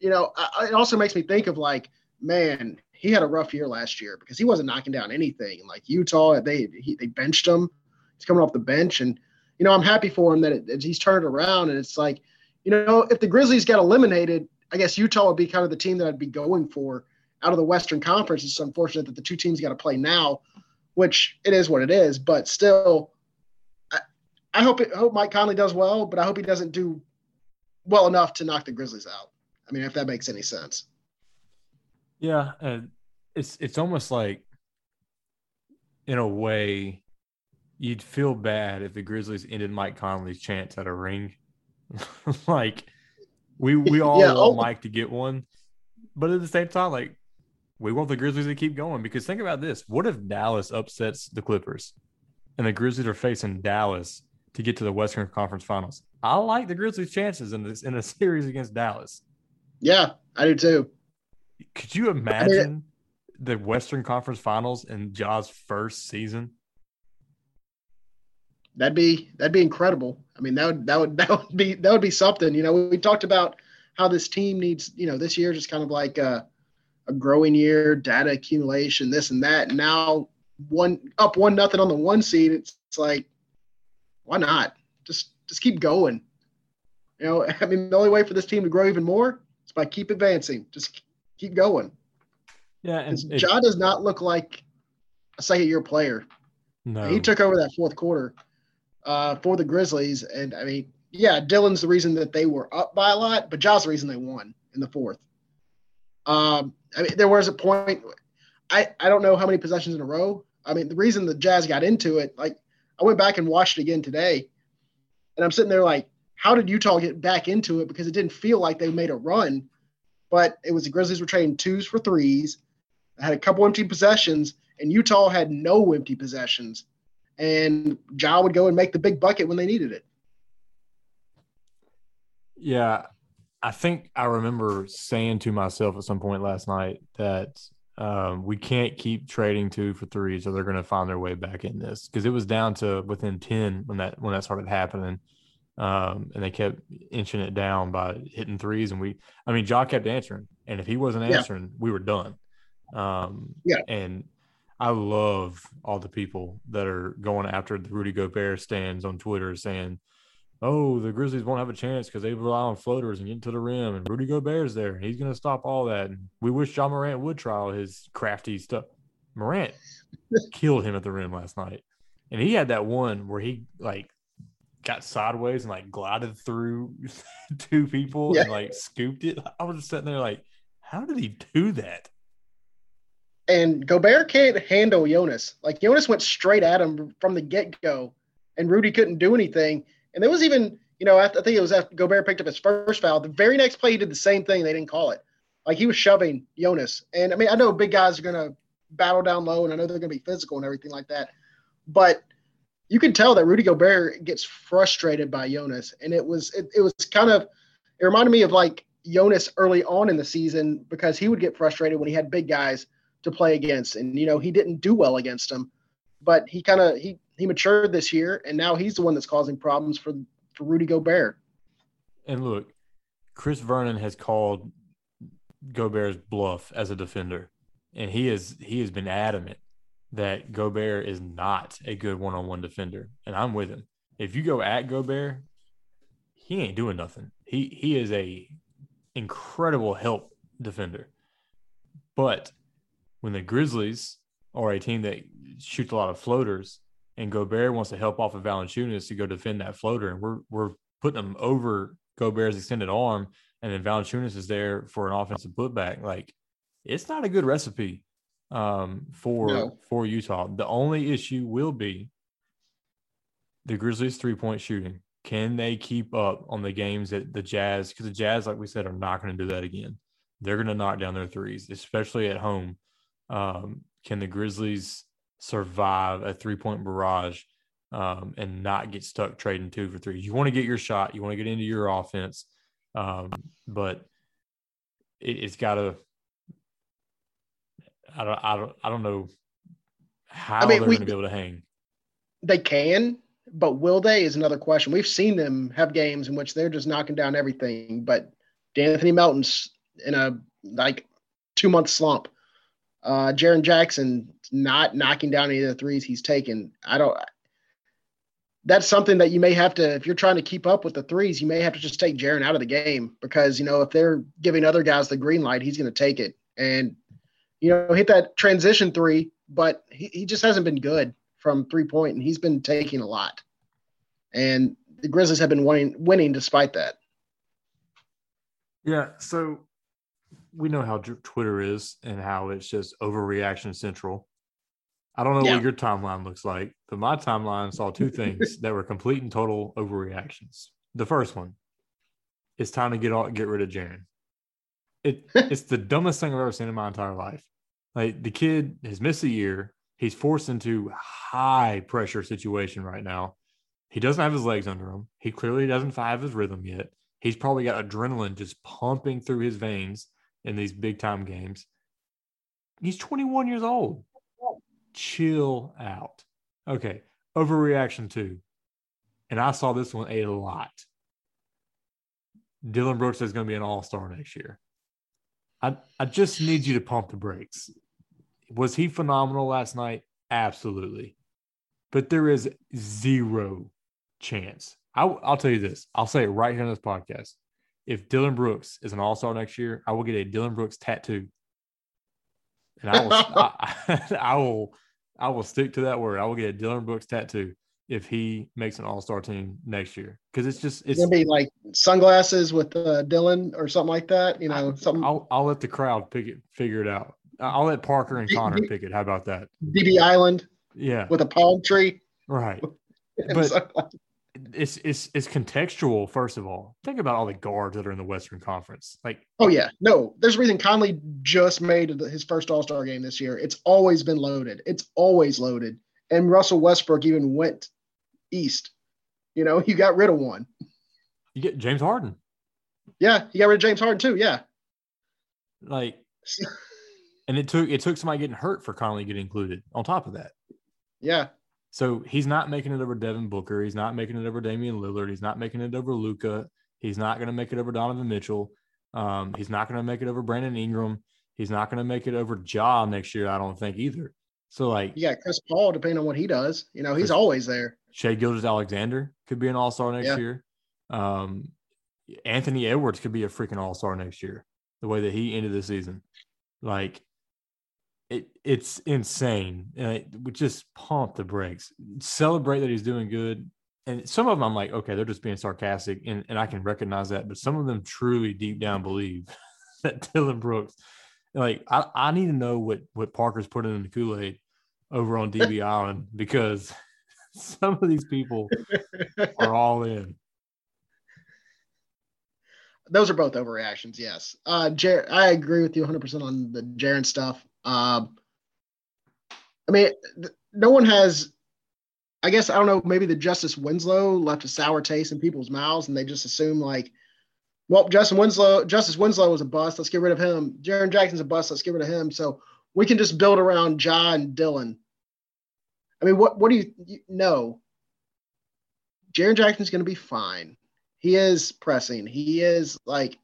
you know I, it also makes me think of like, man, he had a rough year last year because he wasn't knocking down anything. Like Utah, they he, they benched him. He's coming off the bench, and you know, I'm happy for him that it, he's turned around. And it's like, you know, if the Grizzlies got eliminated, I guess Utah would be kind of the team that I'd be going for out of the Western Conference. It's unfortunate that the two teams got to play now, which it is what it is. But still, I hope it, I hope Mike Conley does well, but I hope he doesn't do well enough to knock the Grizzlies out. I mean, if that makes any sense. Yeah, uh, it's it's almost like, in a way, you'd feel bad if the Grizzlies ended Mike Conley's chance at a ring. [laughs] like we we [laughs] all yeah, want oh. Mike to get one, but at the same time, like we want the Grizzlies to keep going because think about this: what if Dallas upsets the Clippers, and the Grizzlies are facing Dallas to get to the Western Conference Finals? I like the Grizzlies' chances in this in a [laughs] series against Dallas. Yeah, I do too. Could you imagine I mean, the Western Conference Finals in Ja's first season? that'd be that'd be incredible. I mean, that would that would [laughs] that would be that would be something. You know, we talked about how this team needs. You know, this year just kind of like a, a growing year, data accumulation, this and that. And now one up one nothing on the one seed. It's, it's like, why not? Just just keep going. You know, [laughs] I mean, the only way for this team to grow even more is by keep advancing. Just keep going. Yeah, and it, Ja does not look like a second year player. No, he took over that fourth quarter uh, for the Grizzlies. And I mean, yeah, Dillon's the reason that they were up by a lot, but Ja's the reason they won in the fourth. Um, I mean, there was a point. I I don't know how many possessions in a row. I mean, the reason the Jazz got into it, like I went back and watched it again today, and I'm sitting there like, how did Utah get back into it? Because it didn't feel like they made a run, but it was the Grizzlies were trading twos for threes. I had a couple empty possessions, and Utah had no empty possessions and Ja would go and make the big bucket when they needed it. Yeah, I think I remember saying to myself at some point last night that um, we can't keep trading two for threes, so they're going to find their way back in this because it was down to within ten when that when that started happening, um, and they kept inching it down by hitting threes, and we, I mean, Ja kept answering, and if he wasn't answering, yeah. we were done. Um, yeah, and I love all the people that are going after the Rudy Gobert stands on Twitter saying oh, the Grizzlies won't have a chance because they rely on floaters and get to the rim, and Rudy Gobert's there. He's going to stop all that. And we wish Ja Morant would try all his crafty stuff. Morant [laughs] killed him at the rim last night, and he had that one where he like got sideways and like glided through [laughs] two people yeah. and like scooped it. I was just sitting there like, how did he do that? And Gobert can't handle Jonas. Like Jonas went straight at him from the get go, and Rudy couldn't do anything. And there was even, you know, I think it was after Gobert picked up his first foul. The very next play, he did the same thing. They didn't call it. Like he was shoving Jonas. And I mean, I know big guys are going to battle down low and I know they're going to be physical and everything like that. But you can tell that Rudy Gobert gets frustrated by Jonas. And it was, it, it was kind of, it reminded me of like Jonas early on in the season because he would get frustrated when he had big guys to play against. And, you know, he didn't do well against them, but he kind of, he, he matured this year, and now he's the one that's causing problems for for Rudy Gobert. And look, Chris Vernon has called Gobert's bluff as a defender, and he is he has been adamant that Gobert is not a good one on one defender, and I'm with him. If you go at Gobert, he ain't doing nothing. He he is a incredible help defender, but when the Grizzlies are a team that shoots a lot of floaters, and Gobert wants to help off of Valanciunas to go defend that floater, and we're we're putting him over Gobert's extended arm, and then Valanciunas is there for an offensive putback. Like, it's not a good recipe um, for no. for Utah. The only issue will be the Grizzlies' three point shooting. Can they keep up on the games that the Jazz? Because the Jazz, like we said, are not going to do that again. They're going to knock down their threes, especially at home. Um, can the Grizzlies survive a three point barrage um, and not get stuck trading two for three. You want to get your shot, you want to get into your offense, um, but it, has got to. I don't, I don't, I don't know how I mean, they're going to be able to hang. They can, but will they is another question. We've seen them have games in which they're just knocking down everything, but Anthony Melton's in a like two month slump. Uh, Jaren Jackson not knocking down any of the threes he's taken. I don't. That's something that you may have to, if you're trying to keep up with the threes, you may have to just take Jaren out of the game because you know if they're giving other guys the green light, he's going to take it and you know hit that transition three. But he, he just hasn't been good from three point, and he's been taking a lot. And the Grizzlies have been winning, winning despite that. Yeah. So we know how Twitter is and how it's just overreaction central. I don't know yeah. what your timeline looks like, but my timeline saw two [laughs] things that were complete and total overreactions. The first one, it's time to get all, get rid of Jaren. It [laughs] it's the dumbest thing I've ever seen in my entire life. Like the kid has missed a year. He's forced into high pressure situation right now. He doesn't have his legs under him. He clearly doesn't have his rhythm yet. He's probably got adrenaline just pumping through his veins in these big time games. He's 21 years old. Chill out. Okay. Overreaction two. And I saw this one a lot. Dillon Brooks is going to be an all star next year. I, I just need you to pump the brakes. Was he phenomenal last night? Absolutely. But there is zero chance. I, I'll tell you this. I'll say it right here on this podcast if Dillon Brooks is an All Star next year, I will get a Dillon Brooks tattoo, and I will, [laughs] I, [laughs] I, will, I will stick to that word. I will get a Dillon Brooks tattoo if he makes an All Star team next year because it's just it's gonna be like sunglasses with uh, Dillon or something like that. You know, something. I'll I'll let the crowd pick it, figure it out. I'll let Parker and Connor pick it. How about that? DB Island. Yeah. With a palm tree. Right. [laughs] But it's it's it's contextual. First of all, think about all the guards that are in the Western Conference. Like, oh yeah, no, there's a reason Conley just made his first All Star game this year. It's always been loaded. It's always loaded. And Russell Westbrook even went east. You know, you got rid of one. You get James Harden. Yeah, he got rid of James Harden too. Yeah. Like, [laughs] and it took it took somebody getting hurt for Conley get included on top of that. Yeah. So he's not making it over Devin Booker. He's not making it over Damian Lillard. He's not making it over Luka. He's not going to make it over Donovan Mitchell. Um, he's not going to make it over Brandon Ingram. He's not going to make it over Ja next year. I don't think either. So like, yeah, Chris Paul, depending on what he does, you know, he's always there. Shai Gilgeous-Alexander could be an All Star next yeah. year. Um, Anthony Edwards could be a freaking All Star next year. The way that he ended the season, like it, it's insane. We just pump the brakes. Celebrate that he's doing good. And some of them, I'm like, okay, they're just being sarcastic, and, and I can recognize that. But some of them truly deep down believe [laughs] that Dillon Brooks, like, I, I need to know what what Parker's putting in the Kool Aid over on DB Island because [laughs] some of these people are all in. Those are both overreactions. Yes, uh, Jer- I agree with you 100 percent on the Jaren stuff. Um, I mean, no one has. I guess I don't know. Maybe the Justice Winslow left a sour taste in people's mouths, and they just assume like, well, Justin Winslow, Justice Winslow was a bust. Let's get rid of him. Jaren Jackson's a bust. Let's get rid of him. So we can just build around John Dillon. I mean, what what do you, you know? Jaren Jackson's going to be fine. He is pressing. He is like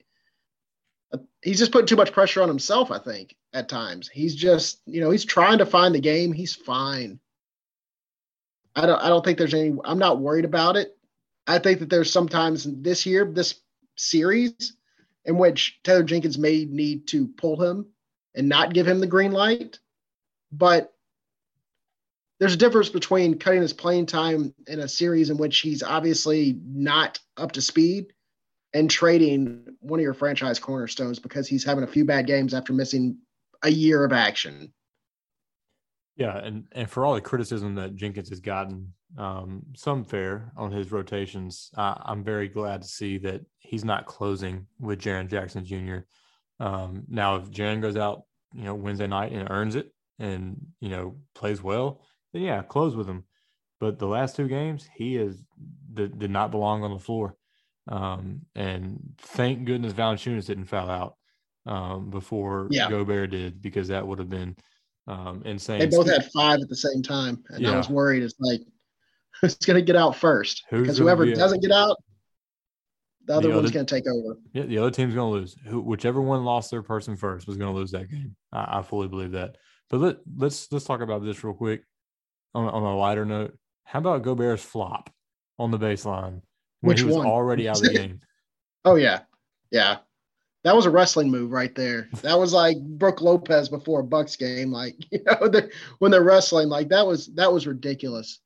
he's just putting too much pressure on himself, I think, at times. He's just, you know, he's trying to find the game. He's fine. I don't I don't think there's any I'm not worried about it. I think that there's sometimes this year, this series, in which Taylor Jenkins may need to pull him and not give him the green light. But there's a difference between cutting his playing time in a series in which he's obviously not up to speed and trading one of your franchise cornerstones because he's having a few bad games after missing a year of action. Yeah, and and for all the criticism that Jenkins has gotten, um, some fair on his rotations, I'm very glad to see that he's not closing with Jaren Jackson Jr. Um, now, if Jaren goes out, you know, Wednesday night and earns it, and you know plays well, then yeah, close with him. But the last two games, he is did, did not belong on the floor. Um, and thank goodness Valanciunas didn't foul out um, before yeah. Gobert did, because that would have been um, insane. They both had five at the same time, and yeah. I was worried. It's like [laughs] who's going to get out first? Because whoever be doesn't get out, the other the one's going to take over. Yeah, the other team's going to lose. Who, whichever one lost their person first was going to lose that game. I, I, fully believe that. But let, let's let's talk about this real quick. On, on a lighter note, how about Gobert's flop on the baseline when Which he was one? already out of the game. [laughs] oh yeah, yeah. That was a wrestling move right there. That was like Brook Lopez before a Bucks game. Like [laughs] you know, they're, when they're wrestling, like that was that was ridiculous.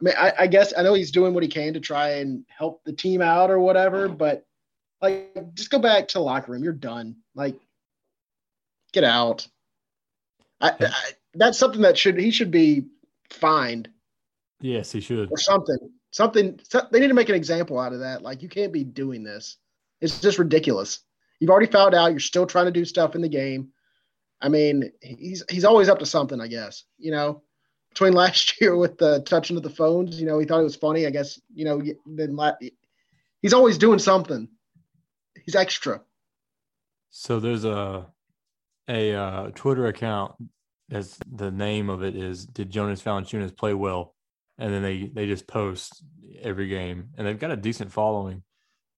I mean, I, I guess I know he's doing what he can to try and help the team out or whatever, but like just go back to the locker room. You're done. Like, get out. I, I, that's something that should he should be fined. Yes, he should. Or something something they need to make an example out of that. Like you can't be doing this. It's just ridiculous. You've already found out. You're still trying to do stuff in the game. I mean he's he's always up to something i guess you know? Between [laughs] last year with the touching of the phones you know he thought it was funny. I guess you know then he's always doing something. He's extra. So there's a a uh, twitter account as the name of it is did jonas valanciunas play well and then they they just post every game, and they've got a decent following.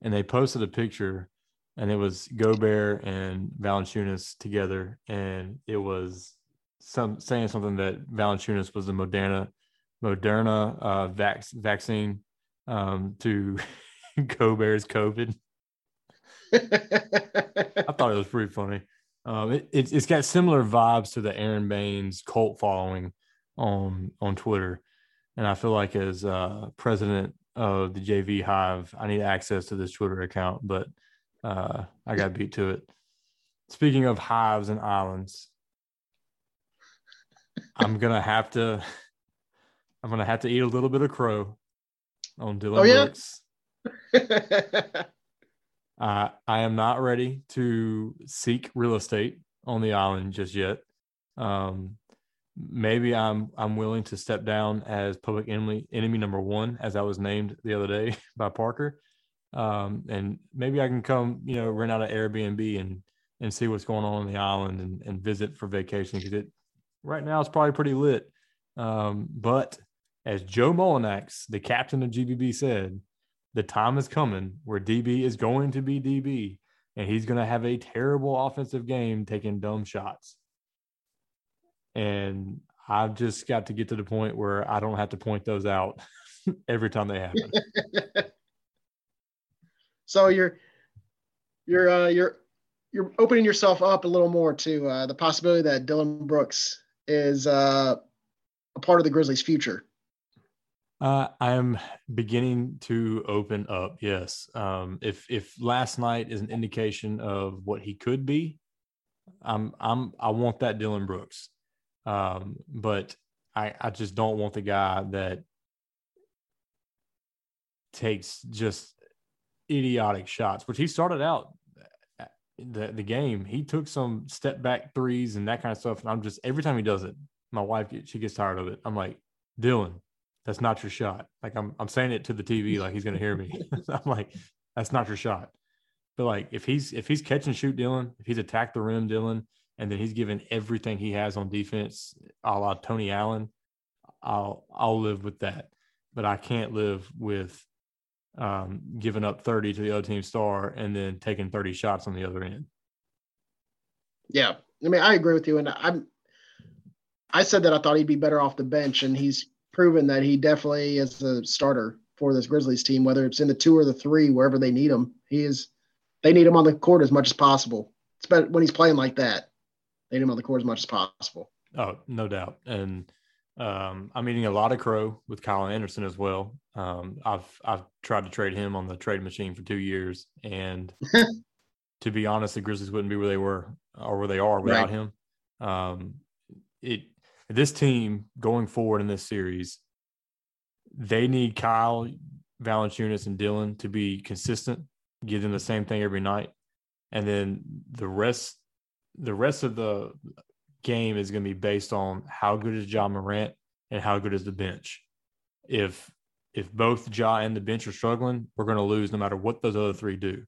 And they posted a picture, and it was Gobert and Valanciunas together, and it was some saying something that Valanciunas was the Moderna Moderna uh, vac- vaccine um, to [laughs] Gobert's COVID. [laughs] I thought it was pretty funny. Um, it, it, has got similar vibes to the Aron Baynes cult following on on Twitter. And I feel like as uh, president of the JV Hive, I need access to this Twitter account, but uh, I got beat to it. Speaking of hives and islands, I'm gonna have to. I'm gonna have to eat a little bit of crow on Dillon oh, yeah? Brooks. [laughs] uh, I am not ready to seek real estate on the island just yet. Um, maybe I'm I'm willing to step down as public enemy enemy number one, as I was named the other day [laughs] by Parker. um, and maybe I can come, you know, rent out an Airbnb and and see what's going on on the island and, and visit for vacation because it right now it's probably pretty lit. Um, but as Joe Mullinax, the captain of GBB, said, the time is coming where DB is going to be DB and he's going to have a terrible offensive game taking dumb shots. And I've just got to get to the point where I don't have to point those out [laughs] every time they happen. [laughs] so you're you're uh, you're you're opening yourself up a little more to uh, the possibility that Dillon Brooks is uh, a part of the Grizzlies' future. Uh, I am beginning to open up. Yes. Um, if if last night is an indication of what he could be, I'm I'm I want that Dillon Brooks. Um, but I I just don't want the guy that takes just idiotic shots, which he started out uh, the the game. He took some step back threes and that kind of stuff. And I'm just every time he does it, my wife she gets tired of it. I'm like, Dillon, that's not your shot. Like I'm I'm saying it to the TV like he's gonna hear me. [laughs] I'm like, that's not your shot. But like if he's if he's catch and shoot Dillon, if he's attacked the rim Dillon, and then he's given everything he has on defense, a la Tony Allen, I'll I'll live with that. But I can't live with um, giving up 30 to the other team star and then taking 30 shots on the other end. Yeah. I mean, I agree with you. And I'm I said that I thought he'd be better off the bench, and he's proven that he definitely is a starter for this Grizzlies team, whether it's in the two or the three, wherever they need him. He is. They need him on the court as much as possible. It's better when he's playing like that. They need him on the court as much as possible. Oh, no doubt. And um, I'm eating a lot of crow with Kyle Anderson as well. Um, I've I've tried to trade him on the trade machine for two years, and [laughs] to be honest, the Grizzlies wouldn't be where they were or where they are without right. him. Um, it this team going forward in this series, they need Kyle, Valanciunas, and Dillon to be consistent, give them the same thing every night, and then the rest, the rest of the game is going to be based on how good is Ja Morant and how good is the bench. If if both Ja and the bench are struggling, we're going to lose no matter what those other three do.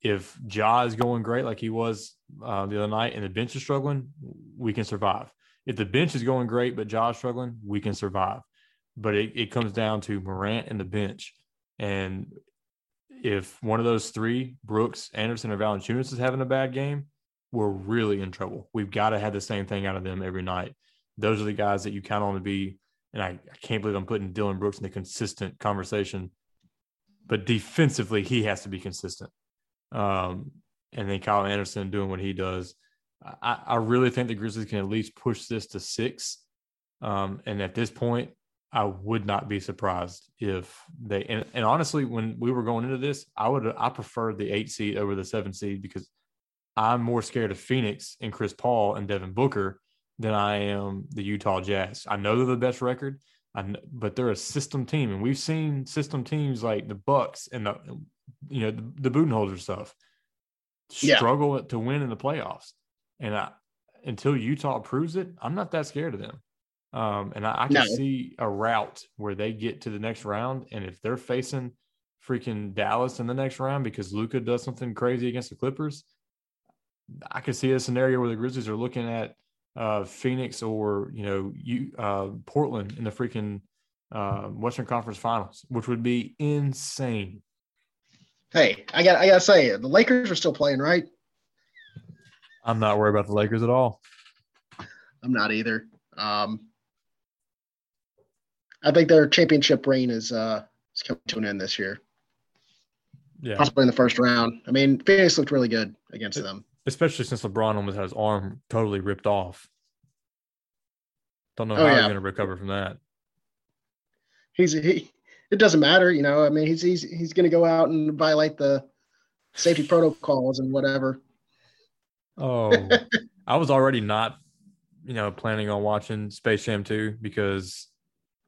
If Ja is going great like he was uh, the other night and the bench is struggling, we can survive if the bench is going great, but Josh struggling, we can survive. But it, it comes down to Morant and the bench. And if one of those three, Brooks, Anderson, or Valanciunas is having a bad game, we're really in trouble. We've got to have the same thing out of them every night. Those are the guys that you count on to be. And I, I can't believe I'm putting Dillon Brooks in the consistent conversation. But defensively, he has to be consistent. Um, and then Kyle Anderson doing what he does. I, I really think the Grizzlies can at least push this to six. Um, and at this point, I would not be surprised if they and, and, honestly, when we were going into this, I would I prefer the eight seed over the seven seed because I'm more scared of Phoenix and Chris Paul and Devin Booker than I am the Utah Jazz. I know they're the best record, I, but they're a system team, and we've seen system teams like the Bucks and the you know the, the Budenholzer stuff struggle yeah. to win in the playoffs. And I, until Utah proves it, I'm not that scared of them. Um, and I, I can no. see a route where they get to the next round. And if they're facing freaking Dallas in the next round because Luka does something crazy against the Clippers, I could see a scenario where the Grizzlies are looking at uh, Phoenix or you know you uh, Portland in the freaking uh, Western Conference Finals, which would be insane. Hey, I got I gotta say the Lakers are still playing, right? I'm not worried about the Lakers at all. I'm not either. Um, I think their championship reign is uh is coming to an end this year. Yeah, possibly in the first round. I mean, Phoenix looked really good against them, especially since LeBron almost had his arm totally ripped off. Don't know oh, how yeah. he's going to recover from that. He's he. It doesn't matter, you know. I mean, he's he's he's going to go out and violate the safety protocols and whatever. Oh, [laughs] I was already not, you know, planning on watching Space Jam 2 because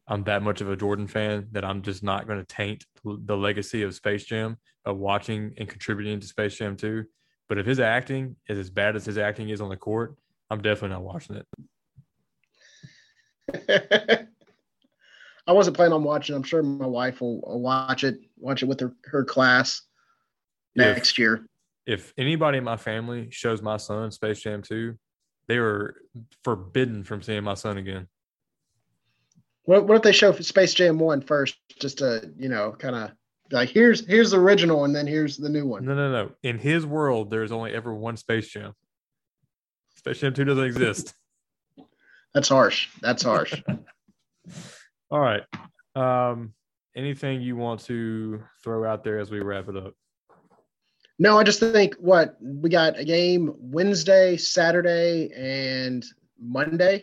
I'm that much of a Jordan fan that I'm just not going to taint the legacy of Space Jam of watching and contributing to Space Jam 2. But if his acting is as bad as his acting is on the court, I'm definitely not watching it. [laughs] I wasn't planning on watching. I'm sure my wife will, will watch it, watch it with her, her class. next year. If anybody in my family shows my son Space Jam 2, they were forbidden from seeing my son again. What, what if they show Space Jam 1 first, just to, you know, kind of like here's here's the original and then here's the new one. No, no, no. In his world, there's only ever one Space Jam. Space Jam 2 doesn't exist. [laughs] That's harsh. That's harsh. [laughs] All right. Um, anything you want to throw out there as we wrap it up? No, I just think what we got a game Wednesday, Saturday, and Monday. Is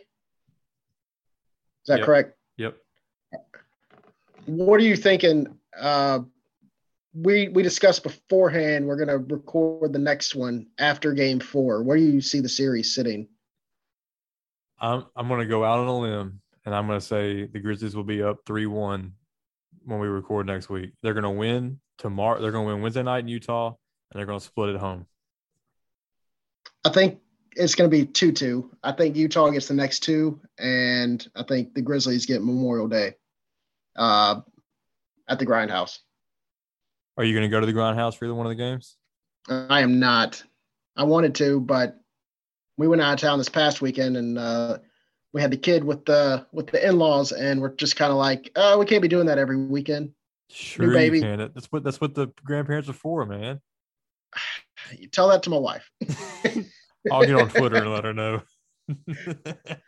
that Yep. correct? Yep. What are you thinking? Uh, we we discussed beforehand. We're gonna record the next one after Game Four. Where do you see the series sitting? I'm I'm gonna go out on a limb and I'm gonna say the Grizzlies will be up three one when we record next week. They're gonna win tomorrow. They're gonna win Wednesday night in Utah and they're gonna split at home. I think it's going to be 2 2. I think Utah gets the next two, and I think the Grizzlies get Memorial Day uh, at the Grindhouse. Are you gonna go to the Grindhouse for either one of the games? I am not. I wanted to, but we went out of town this past weekend and uh, we had the kid with the with the in-laws and we're just kind of like, oh, we can't be doing that every weekend. Sure, baby. you can. That's what that's what the grandparents are for, man. You [sighs] tell that to my wife. [laughs] I'll get on Twitter and let her know. [laughs]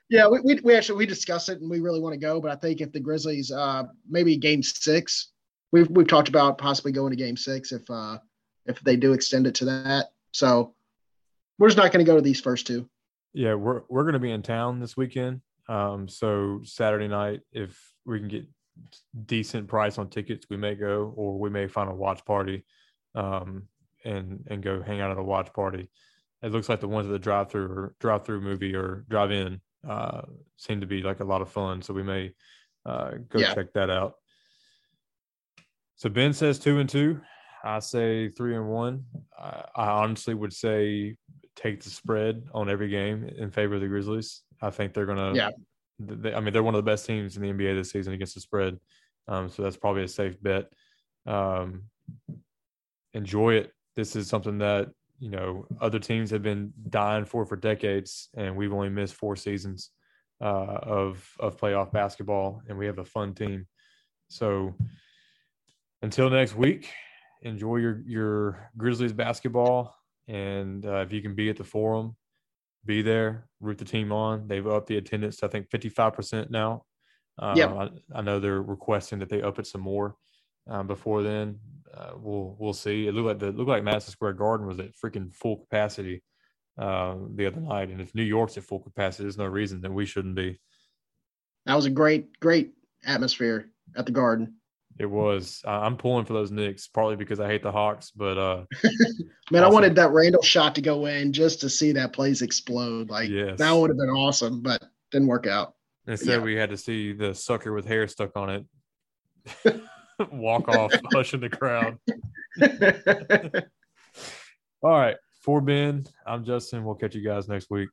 Yeah, we, we, we actually we discussed it and we really want to go, but I think if the Grizzlies uh maybe game six, we've we've talked about possibly going to game six if uh if they do extend it to that. So we're just not going to go to these first two. Yeah, we're we're gonna be in town this weekend. Um, so Saturday night, if we can get decent price on tickets, we may go, or we may find a watch party, um, and and go hang out at a watch party. It looks like the ones at the drive through or drive through movie or drive in uh, seem to be like a lot of fun. So we may uh, go Yeah. check that out. So Ben says two and two. I say three and one. I, I honestly would say take the spread on every game in favor of the Grizzlies. I think they're gonna. Yeah. They, I mean, they're one of the best teams in the NBA this season against the spread. Um, so that's probably a safe bet. Um, enjoy it. This is something that you know other teams have been dying for for decades, and we've only missed four seasons uh, of of playoff basketball, and we have a fun team. So until next week, enjoy your your Grizzlies basketball, and uh, if you can be at the forum, be there, root the team on. They've upped the attendance to I think fifty five percent now. Uh, Yep. I, I know they're requesting that they up it some more. Um, before then, uh, we'll we'll see. It looked like the looked like Madison Square Garden was at freaking full capacity uh, the other night, and if New York's at full capacity, there's no reason that we shouldn't be. That was a great great atmosphere at the Garden. It was. I'm pulling for those Knicks partly because I hate the Hawks, but uh, [laughs] Man, I wanted that Randall shot to go in just to see that place explode. Like yes, that would have been awesome, but didn't work out. instead yeah. we had to see the sucker with hair stuck on it [laughs] walk off, [laughs] hushing the crowd. All right, for Ben, I'm Justin. We'll catch you guys next week.